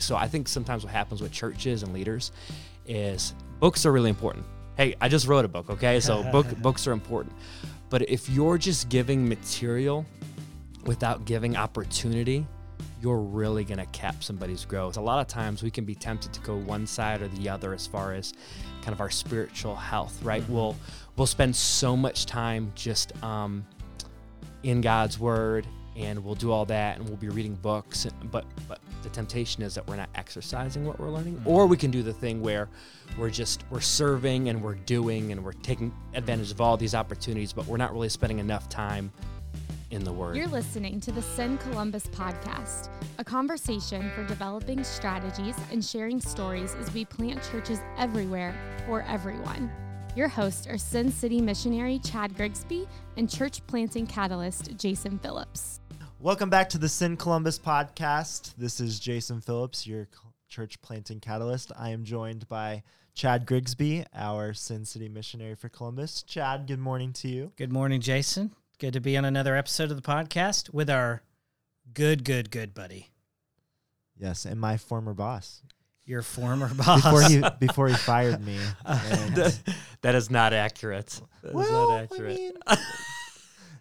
So I think sometimes what happens with churches and leaders is books are really important. Hey, I just wrote a book, okay? So book books are important. But if you're just giving material without giving opportunity, you're really going to cap somebody's growth. A lot of times we can be tempted to go one side or the other as far as kind of our spiritual health, right? Mm-hmm. We'll we'll spend so much time just um, in God's word and we'll do all that and we'll be reading books but but the temptation is that we're not exercising what we're learning mm-hmm. or we can do the thing where we're just we're serving and we're doing and we're taking advantage of all these opportunities but we're not really spending enough time in the word you're listening to the Send Columbus podcast a conversation for developing strategies and sharing stories as we plant churches everywhere for everyone your hosts are Send City missionary Chad Grigsby and church planting catalyst Jason Phillips. Welcome back to the Send Columbus podcast. This is Jason Phillips, your church planting catalyst. I am joined by Chad Grigsby, our Send City missionary for Columbus. Chad, good morning to you. Good morning, Jason. Good to be on another episode of the podcast with our good, good, good buddy. Yes, and my former boss. Your former boss. Before he before he fired me. that, that is not accurate. That well, is not accurate. I mean,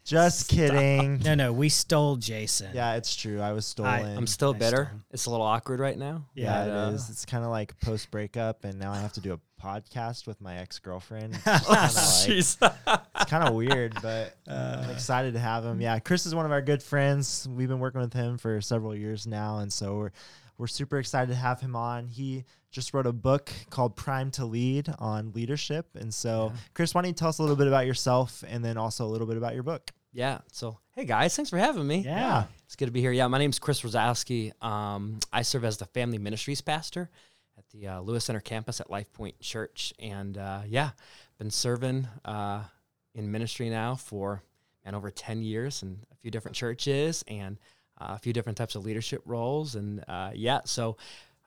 Just kidding. No, no, we stole Jason. Yeah, it's true. I was stolen. I, am still bitter. It's a little awkward right now. Yeah, but, it uh, is. It's kind of like post breakup, and now I have to do a podcast with my ex girlfriend. It's kind of weird, but uh, I'm excited to have him. Yeah, Chris is one of our good friends. We've been working with him for several years now, and so we're we're super excited to have him on. He just wrote a book called Prime to Lead on leadership. And so, yeah. Chris, why don't you tell us a little bit about yourself and then also a little bit about your book? Yeah. So, hey guys, thanks for having me. Yeah. yeah. It's good to be here. Yeah. My name's Chris Rosowski. Um, I serve as the family ministries pastor at the uh, Lewis Center campus at Life Point Church. And uh, yeah, been serving uh, in ministry now for and over 10 years in a few different churches and a few different types of leadership roles. And uh, yeah, so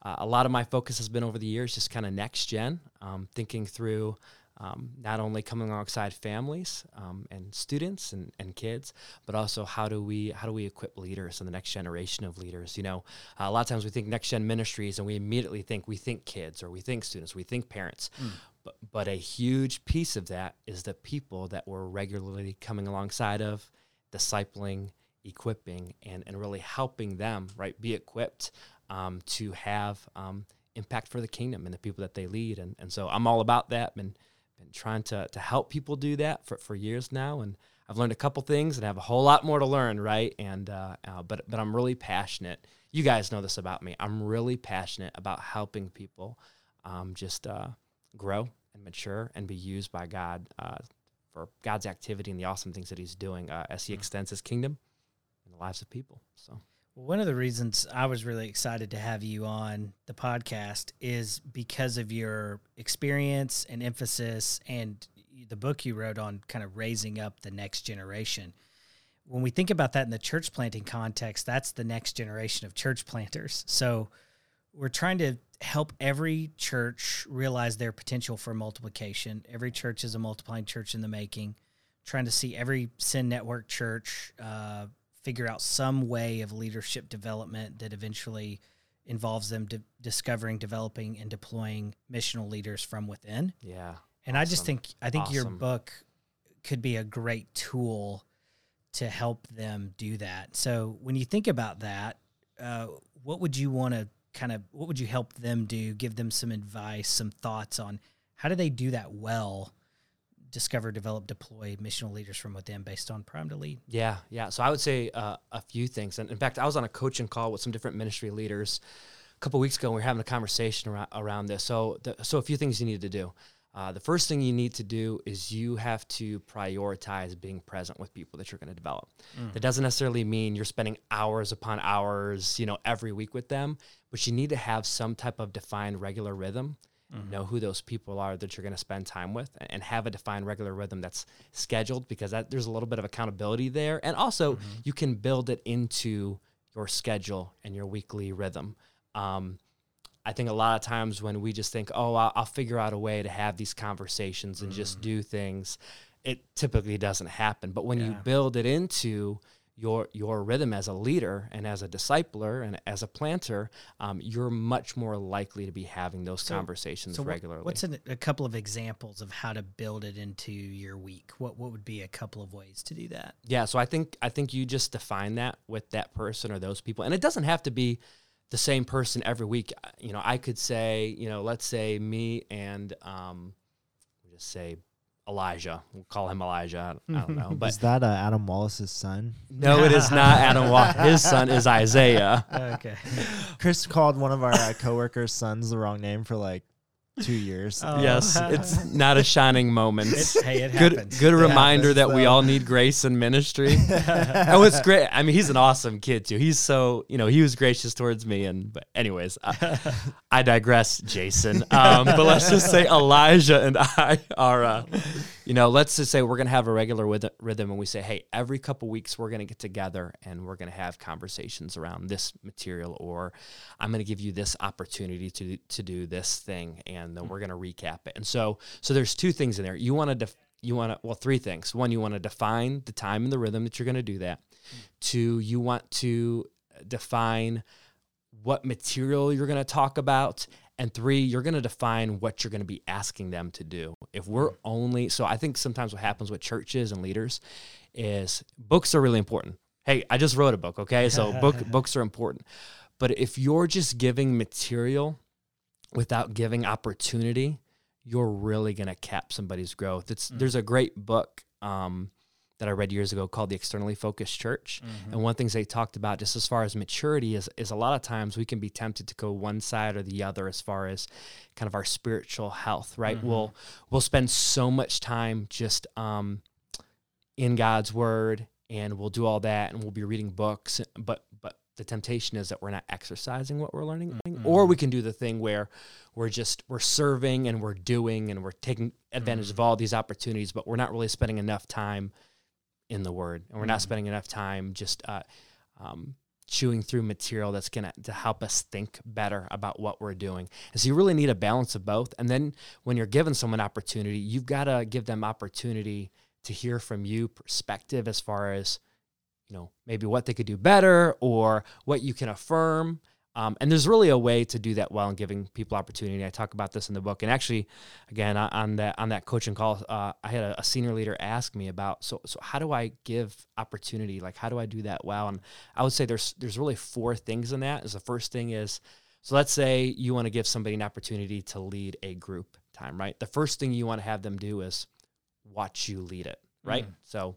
uh, a lot of my focus has been over the years just kind of next gen, um, thinking through um, not only coming alongside families um, and students and, and kids, but also how do we how do we equip leaders and the next generation of leaders? You know, uh, a lot of times we think next gen ministries and we immediately think we think kids or we think students, we think parents. Mm. But, but a huge piece of that is the people that we're regularly coming alongside of, discipling, equipping, and, and really helping them right be equipped um, to have um, impact for the kingdom and the people that they lead. And, and so I'm all about that. Been, been trying to, to help people do that for, for years now. And I've learned a couple things and I have a whole lot more to learn, right? And uh, uh, but but I'm really passionate. You guys know this about me. I'm really passionate about helping people um, just uh, grow and mature and be used by God uh, for God's activity and the awesome things that He's doing uh, as He mm. extends His kingdom in the lives of people. So. One of the reasons I was really excited to have you on the podcast is because of your experience and emphasis and the book you wrote on kind of raising up the next generation. When we think about that in the church planting context, that's the next generation of church planters. So we're trying to help every church realize their potential for multiplication. Every church is a multiplying church in the making. Trying to see every Send Network church uh, figure out some way of leadership development that eventually involves them de- discovering, developing, and deploying missional leaders from within. Yeah. And awesome. I just think I think awesome. your book could be a great tool to help them do that. So when you think about that, uh, what would you want to kind of what would you help them do? Give them some advice, some thoughts on how do they do that well discover, develop, deploy missional leaders from within based on Prime to Lead? Yeah, yeah. So I would say uh, a few things. And in fact, I was on a coaching call with some different ministry leaders a couple weeks ago, and we were having a conversation around, around this. So, the, so a few things you need to do. Uh, the first thing you need to do is you have to prioritize being present with people that you're going to develop. Mm. That doesn't necessarily mean you're spending hours upon hours, you know, every week with them, but you need to have some type of defined regular rhythm mm-hmm. know who those people are that you're going to spend time with and have a defined regular rhythm that's scheduled because that, there's a little bit of accountability there and also mm-hmm. you can build it into your schedule and your weekly rhythm um, I think a lot of times when we just think, oh, I'll, I'll figure out a way to have these conversations and mm. just do things, it typically doesn't happen. But when yeah. you build it into your your rhythm as a leader and as a discipler and as a planter, um, you're much more likely to be having those so, conversations so regularly. What's an, a couple of examples of how to build it into your week? What what would be a couple of ways to do that? Yeah, so I think I think you just define that with that person or those people, and it doesn't have to be the same person every week. You know, I could say, you know, let's say me and um, just say Elijah. We'll call him Elijah. I don't know. But is that uh, Adam Wallace's son? No, it is not Adam Wallace. His son is Isaiah. okay. Chris called one of our uh, coworkers' sons the wrong name for like two years. Oh. Yes, it's not a shining moment. It's, hey, it good, happens. Good it reminder happens, that though. we all need grace in ministry. oh, it's great. I mean, he's an awesome kid too. He's so you know he was gracious towards me. And but anyways, I, I digress, Jason. Um, but let's just say Elijah and I are. Uh, you know, let's just say we're going to have a regular rhythm and we say, hey, every couple weeks we're going to get together and we're going to have conversations around this material, or I'm going to give you this opportunity to to do this thing, and then hmm. we're going to recap it. And so, so there's two things in there. You want to def- you want to well three things. One, you want to define the time and the rhythm that you're going to do that. Hmm. Two, you want to define what material you're going to talk about and three, you're going to define what you're going to be asking them to do. If we're mm. only, so I think sometimes what happens with churches and leaders is books are really important. Hey, I just wrote a book, okay? So book books are important. But if you're just giving material without giving opportunity, you're really going to cap somebody's growth. It's mm. there's a great book um, that I read years ago called The Externally Focused Church. Mm-hmm. And one things they talked about just as far as maturity is is a lot of times we can be tempted to go one side or the other as far as kind of our spiritual health, right? Mm-hmm. We'll we'll spend so much time just um, in God's word and we'll do all that and we'll be reading books, but but the temptation is that we're not exercising what we're learning mm-hmm. or we can do the thing where we're just we're serving and we're doing and we're taking advantage of mm-hmm. all these opportunities but we're not really spending enough time in the Word, and we're not mm. spending enough time just uh, um, chewing through material that's going to help us think better about what we're doing. And so you really need a balance of both. And then when you're giving someone opportunity, you've got to give them opportunity to hear from you perspective as far as you know maybe what they could do better or what you can affirm um, and there's really a way to do that well and giving people opportunity. I talk about this in the book. And actually, again, on that on that coaching call, uh, I had a, a, senior leader ask me about so so how do I give opportunity? Like how do I do that well? And I would say there's there's really four things in that. Is the first thing is so let's say you want to give somebody an opportunity to lead a group time, right? The first thing you want to have them do is watch you lead it, right? Mm. So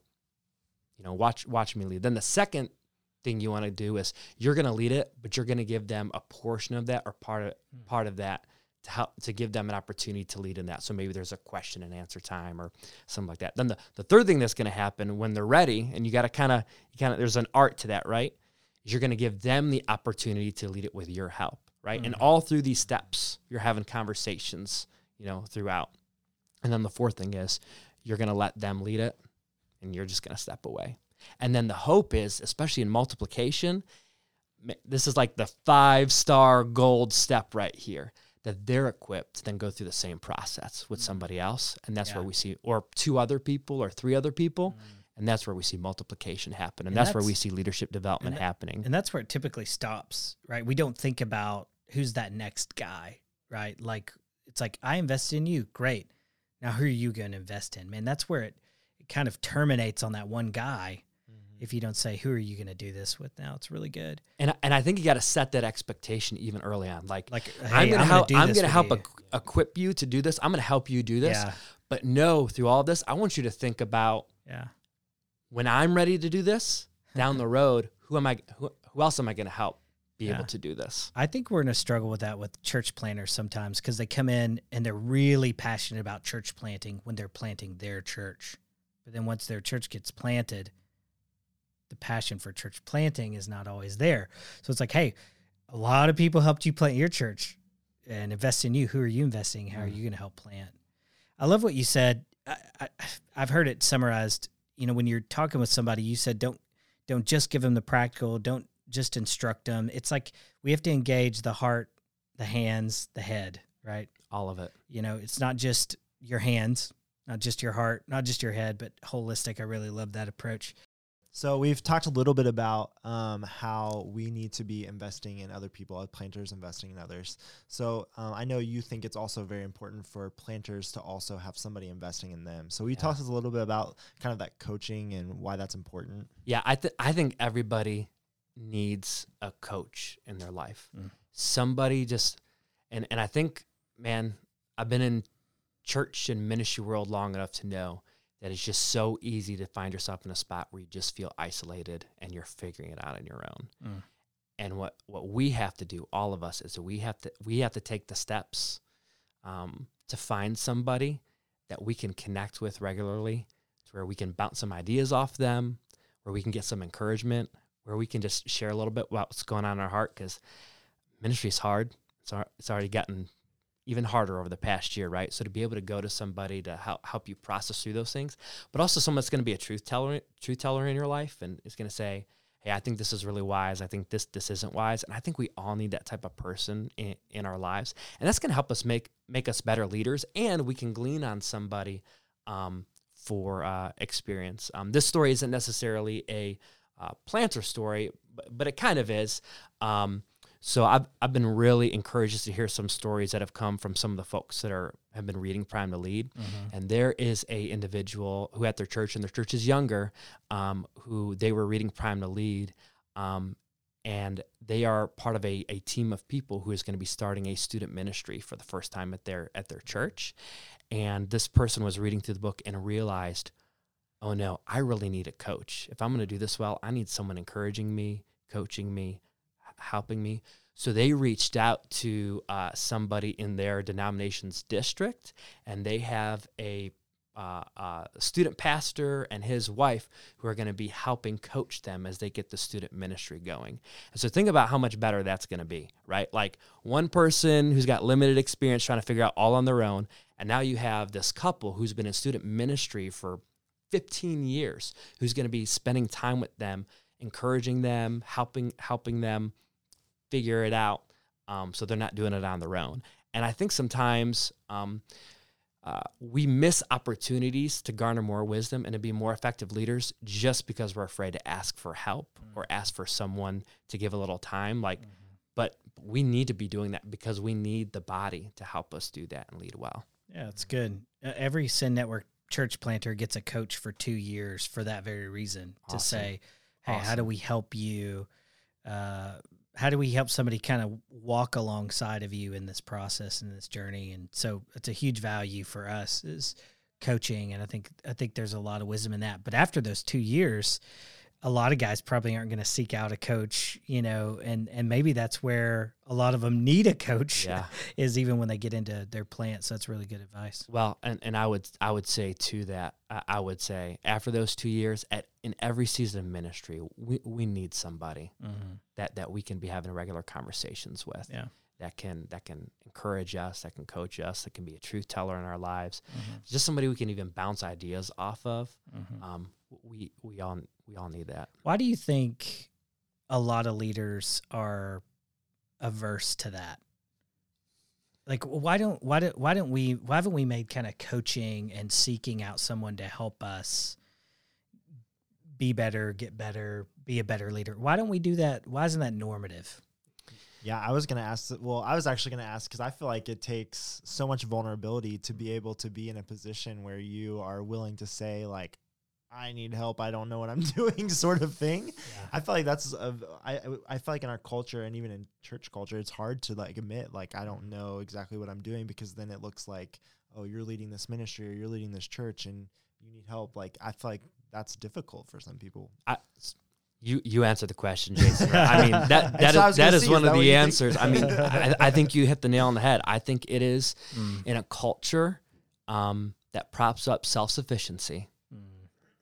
you know watch watch me lead. Then the second thing you want to do is you're going to lead it, but you're going to give them a portion of that or part of mm. part of that to help to give them an opportunity to lead in that. So maybe there's a question and answer time or something like that. Then the, the third thing that's going to happen when they're ready, and you got to kind of you kind of there's an art to that, right? Is you're going to give them the opportunity to lead it with your help, right? Mm-hmm. And all through these steps, you're having conversations, you know, throughout. And then the fourth thing is you're going to let them lead it, and you're just going to step away. And then the hope is, especially in multiplication, this is like the five star gold step right here that they're equipped to then go through the same process with mm. somebody else. And that's yeah. where we see, or two other people or three other people. Mm. And that's where we see multiplication happen. And, and that's, that's, where we see leadership development and happening. And that's where it typically stops, right? We don't think about who's that next guy, right? Like, it's like, I invested in you. Great. Now, who are you going to invest in? Man, that's where it, it kind of terminates on that one guy if you don't say who are you going to do this with now? It's really good. And and i think you got to set that expectation even early on. Like like hey, i'm going to help i'm going to help you. equip you to do this. I'm going to help you do this. Yeah. but no through all of this i want you to think about yeah. when i'm ready to do this down the road who am i who, who else am i going to help be yeah. able to do this? I think we're in a struggle with that with church planters sometimes because they come in and they're really passionate about church planting when they're planting their church. But then once their church gets planted passion for church planting is not always there. So it's like, hey, a lot of people helped you plant your church and invest in you. Who are you investing? How are mm. you going to help plant? I love what you said. I, I, I've heard it summarized. You know, when you're talking with somebody, you said don't don't just give them the practical. Don't just instruct them. It's like we have to engage the heart, the hands, the head, right? All of it. You know, it's not just your hands, not just your heart, not just your head, but holistic. I really love that approach. So we've talked a little bit about um, how we need to be investing in other people, planters investing in others. So um, I know you think it's also very important for planters to also have somebody investing in them. So we yeah. talked a little bit about kind of that coaching and why that's important. Yeah, I th- I think everybody needs a coach in their life. Mm. Somebody just and and I think man, I've been in church and ministry world long enough to know that it's just so easy to find yourself in a spot where you just feel isolated and you're figuring it out on your own. Mm. And what what we have to do, all of us, is we have to we have to take the steps um, to find somebody that we can connect with regularly, to where we can bounce some ideas off them, where we can get some encouragement, where we can just share a little bit about what's going on in our heart. Because ministry is hard. It's it's already gotten even harder over the past year, right? So to be able to go to somebody to help help you process through those things, but also someone that's going to be a truth teller, truth teller in your life, and is going to say, "Hey, I think this is really wise. I think this this isn't wise." And I think we all need that type of person in, in our lives, and that's going to help us make make us better leaders, and we can glean on somebody um, for uh, experience. Um, this story isn't necessarily a uh, planter story, but, but, it kind of is. Um, so I've, I've been really encouraged to hear some stories that have come from some of the folks that are have been reading Prime to Lead, mm-hmm. and there is a individual who at their church and their church is younger, um, who they were reading Prime to Lead, um, and they are part of a, a team of people who is going to be starting a student ministry for the first time at their at their church, and this person was reading through the book and realized, oh no, I really need a coach. If I'm going to do this well, I need someone encouraging me, coaching me, helping me. So they reached out to uh, somebody in their denomination's district, and they have a uh, uh, student pastor and his wife who are going to be helping coach them as they get the student ministry going. And so think about how much better that's going to be, right? Like one person who's got limited experience trying to figure out all on their own, and now you have this couple who's been in student ministry for 15 years, who's going to be spending time with them, encouraging them, helping helping them figure it out um, so they're not doing it on their own. And I think sometimes um, uh, we miss opportunities to garner more wisdom and to be more effective leaders just because we're afraid to ask for help mm-hmm. or ask for someone to give a little time. Like, mm-hmm. but we need to be doing that because we need the body to help us do that and lead well. Yeah, it's good. Uh, every Send Network church planter gets a coach for two years for that very reason awesome. to say, hey, awesome. how do we help you? Uh, how do we help somebody kind of walk alongside of you in this process and this journey? And so it's a huge value for us is coaching and i think i think there's a lot of wisdom in that. But after those two years a lot of guys probably aren't going to seek out a coach, you know, and and maybe that's where a lot of them need a coach. Yeah. is even when they get into their plant. So that's really good advice. Well, and, and I would I would say to that I would say after those two years at in every season of ministry we, we need somebody mm-hmm. that that we can be having regular conversations with. Yeah. That can that can encourage us, that can coach us, that can be a truth teller in our lives, mm-hmm. just somebody we can even bounce ideas off of. Mm-hmm. Um, we we all we all need that. Why do you think a lot of leaders are averse to that? Like why don't why do why don't we why haven't we made kind of coaching and seeking out someone to help us be better, get better, be a better leader? Why don't we do that? Why isn't that normative? Yeah, I was gonna ask. Well, I was actually gonna ask because I feel like it takes so much vulnerability to be able to be in a position where you are willing to say, like, I need help. I don't know what I'm doing, sort of thing. Yeah. I feel like that's a, I I feel like in our culture and even in church culture, it's hard to like admit like I don't know exactly what I'm doing because then it looks like oh you're leading this ministry or you're leading this church and you need help. Like I feel like that's difficult for some people. I, you you answer the question, Jason. I mean that that is, that is one of the answers. I mean I, I, think you hit the nail on the head. I think it is mm. in a culture um, that props up self sufficiency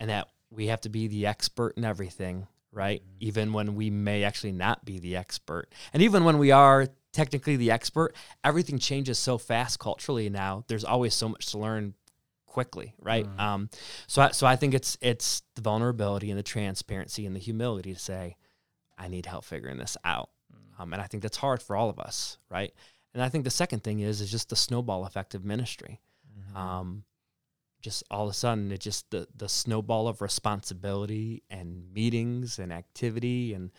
and that we have to be the expert in everything, right? Mm-hmm. Even when we may actually not be the expert. And even when we are technically the expert, everything changes so fast culturally now. There's always so much to learn quickly, right? Mm-hmm. Um, so, I, so I think it's it's the vulnerability and the transparency and the humility to say, I need help figuring this out, mm-hmm. um, and I think that's hard for all of us, right? And I think the second thing is is just the snowball effect of ministry. Mm-hmm. Um, just all of a sudden it just the the snowball of responsibility and meetings and activity and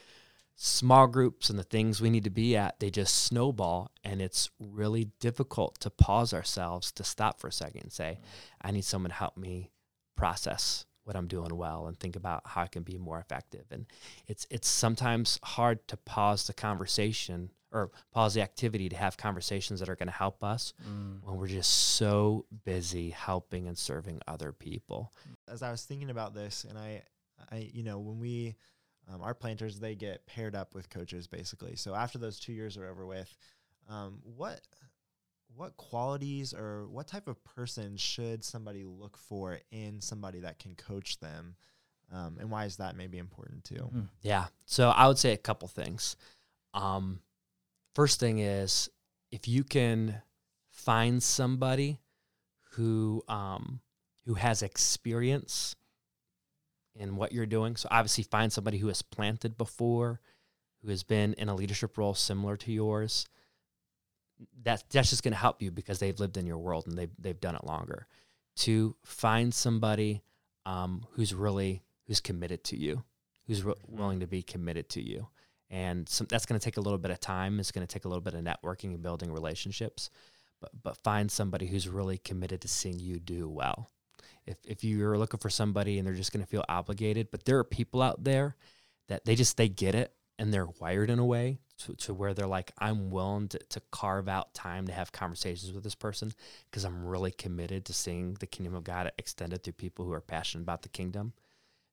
small groups and the things we need to be at they just snowball and it's really difficult to pause ourselves to stop for a second and say i need someone to help me process what i'm doing well and think about how i can be more effective. And it's it's sometimes hard to pause the conversation or pause the activity to have conversations that are going to help us mm. when we're just so busy helping and serving other people. As I was thinking about this, and I, I, you know, when we, um, our planters, they get paired up with coaches basically. So after those two years are over with, um, what, what qualities or what type of person should somebody look for in somebody that can coach them? Um, and why is that maybe important too? Mm. Yeah. So I would say a couple things. Um, first thing is if you can find somebody who um, who has experience in what you're doing. So obviously find somebody who has planted before, who has been in a leadership role similar to yours. That that's just going to help you because they've lived in your world and they've they've done it longer. To find somebody um, who's really who's committed to you, who's re- willing to be committed to you and some, that's going to take a little bit of time. It's going to take a little bit of networking and building relationships, but but find somebody who's really committed to seeing you do well. If if you're looking for somebody and they're just going to feel obligated, but there are people out there that they just they get it and they're wired in a way to, to where they're like i'm willing to, to carve out time to have conversations with this person because i'm really committed to seeing the kingdom of god extended through people who are passionate about the kingdom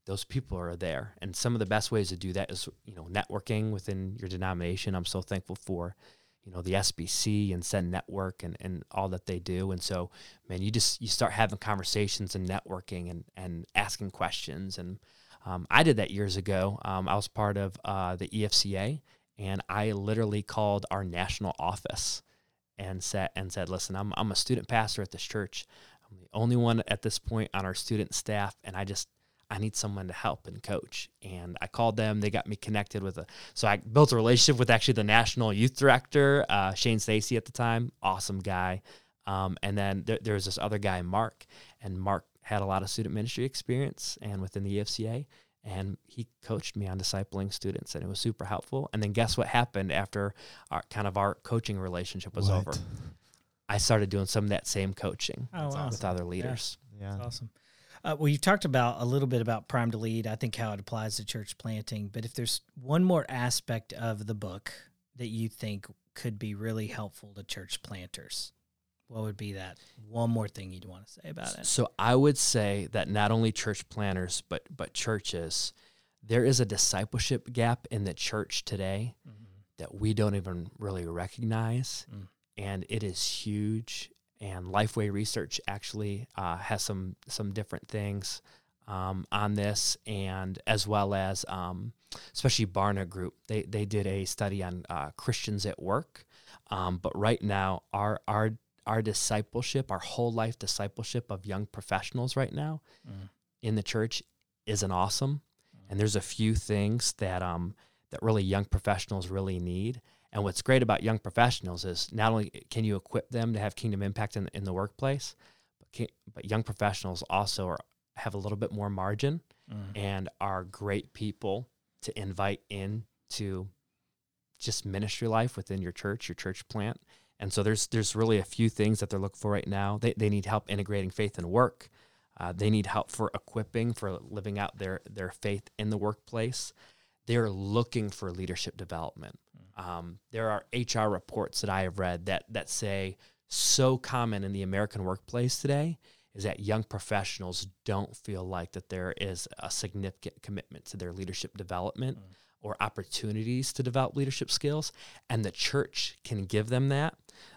those people are there. And some of the best ways to do that is, you know, networking within your denomination. I'm so thankful for, you know, the SBC and Send Network and, and all that they do. And so, man, you just you start having conversations and networking and and asking questions. And um, I did that years ago. Um, I was part of uh, the EFCA, and I literally called our national office and said and said, "Listen, I'm I'm a student pastor at this church. I'm the only one at this point on our student staff, and I just I need someone to help and coach. And I called them. They got me connected with a. So I built a relationship with actually the national youth director, uh, Shane Stacy at the time. Awesome guy. Um, and then there, there was this other guy, Mark, and Mark had a lot of student ministry experience and within the EFCA. And he coached me on discipling students, and it was super helpful. And then guess what happened after our kind of our coaching relationship was what? over? I started doing some of that same coaching oh, wow. with other leaders. Yeah, yeah. awesome. Uh, well, you've talked about a little bit about Prime to Lead. I think how it applies to church planting. But if there's one more aspect of the book that you think could be really helpful to church planters, what would be that one more thing you'd want to say about it? So I would say that not only church planters, but but churches, there is a discipleship gap in the church today mm-hmm. that we don't even really recognize, mm. and it is huge and Lifeway Research actually uh, has some some different things um, on this, and as well as um, especially Barna Group, they they did a study on uh, Christians at work. Um, but right now, our our our discipleship, our whole life discipleship of young professionals right now mm. in the church isn't awesome. Mm. And there's a few things that um that really young professionals really need. And what's great about young professionals is not only can you equip them to have kingdom impact in, in the workplace, but, can, but young professionals also are, have a little bit more margin mm. and are great people to invite in to just ministry life within your church, your church plant. And so there's there's really a few things that they're looking for right now. They, they need help integrating faith and work. Uh, they need help for equipping for living out their their faith in the workplace. They're looking for leadership development. Um, there are HR reports that I have read that that say so common in the American workplace today is that young professionals don't feel like that there is a significant commitment to their leadership development mm. or opportunities to develop leadership skills and the church can give them that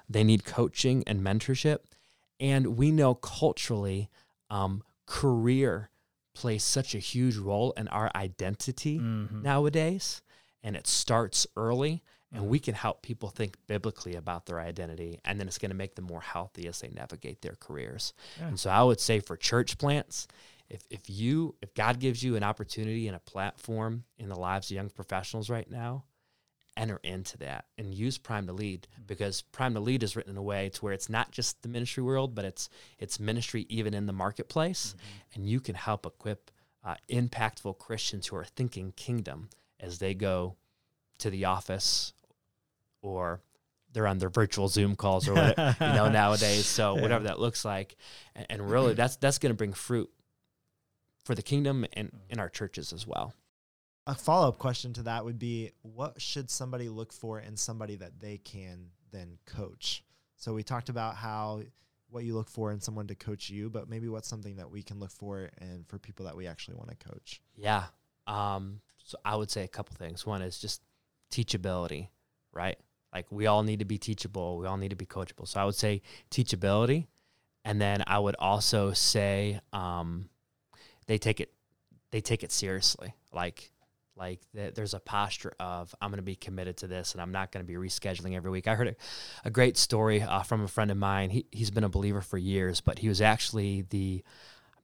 they need coaching and mentorship and we know culturally um, career plays such a huge role in our identity mm-hmm. nowadays and it starts early and mm-hmm. we can help people think biblically about their identity and then it's going to make them more healthy as they navigate their careers yeah. and so i would say for church plants if, if you if god gives you an opportunity and a platform in the lives of young professionals right now enter into that and use Prime to Lead because Prime to Lead is written in a way to where it's not just the ministry world, but it's it's ministry even in the marketplace, mm-hmm. and you can help equip uh, impactful Christians who are thinking kingdom as they go to the office or they're on their virtual Zoom calls or whatever, you know nowadays. So yeah. whatever that looks like, and, and really that's that's going to bring fruit for the kingdom and in our churches as well. A follow up question to that would be, what should somebody look for in somebody that they can then coach? So we talked about how what you look for in someone to coach you, but maybe what's something that we can look for and for people that we actually want to coach. Yeah. Um, so I would say a couple things. One is just teachability, right? Like we all need to be teachable. We all need to be coachable. So I would say teachability. And then I would also say um, they take it they take it seriously. Like like th- there's a posture of i'm going to be committed to this and i'm not going to be rescheduling every week i heard a, a great story uh, from a friend of mine he, he's been a believer for years but he was actually the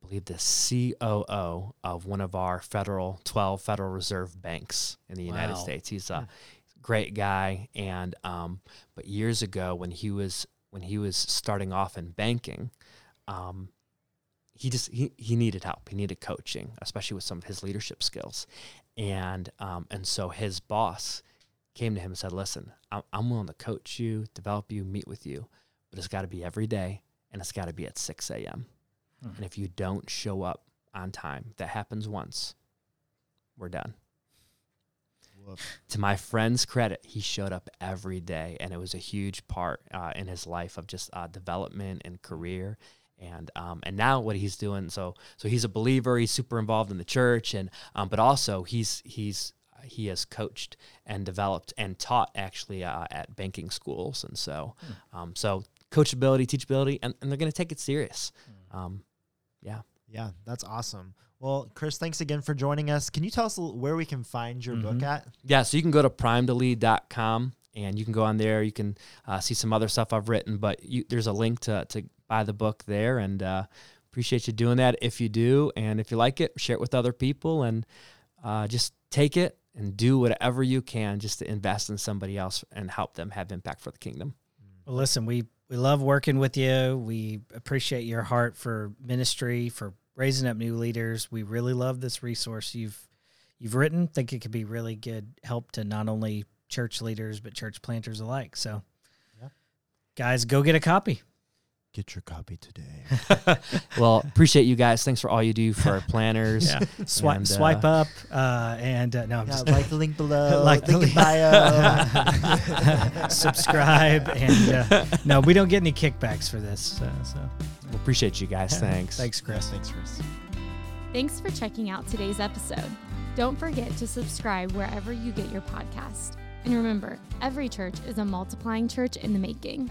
believe the coo of one of our federal 12 federal reserve banks in the wow. united states he's a great guy and um, but years ago when he was when he was starting off in banking um, he just he, he needed help he needed coaching especially with some of his leadership skills and um, and so his boss came to him and said, "Listen, I'm, I'm willing to coach you, develop you, meet with you, but it's got to be every day, and it's got to be at 6 a.m. Mm-hmm. And if you don't show up on time, that happens once, we're done." To my friend's credit, he showed up every day, and it was a huge part uh, in his life of just uh, development and career and um, and now what he's doing so so he's a believer he's super involved in the church and um, but also he's he's he has coached and developed and taught actually uh, at banking schools and so hmm. um, so coachability teachability and, and they're going to take it serious hmm. Yeah yeah that's awesome well chris thanks again for joining us can you tell us where we can find your mm-hmm. book at yeah so you can go to primetolead.com and you can go on there you can uh, see some other stuff i've written but you, there's a link to, to buy the book there. And uh, appreciate you doing that if you do. And if you like it, share it with other people and uh, just take it and do whatever you can just to invest in somebody else and help them have impact for the kingdom. Well, listen, we, we love working with you. We appreciate your heart for ministry, for raising up new leaders. We really love this resource you've you've written. Think it could be really good help to not only church leaders but church planters alike. So, yeah. guys, go get a copy. Get your copy today. well, appreciate you guys. Thanks for all you do for our planners. yeah. Swipe, and, uh, swipe up, uh, and uh, no, I'm yeah, just like the link below, like the link bio, subscribe, and uh, no, we don't get any kickbacks for this. So, so. Well, appreciate you guys. Thanks. Thanks, Chris. Thanks, Chris. Thanks for checking out today's episode. Don't forget to subscribe wherever you get your podcast. And remember, every church is a multiplying church in the making.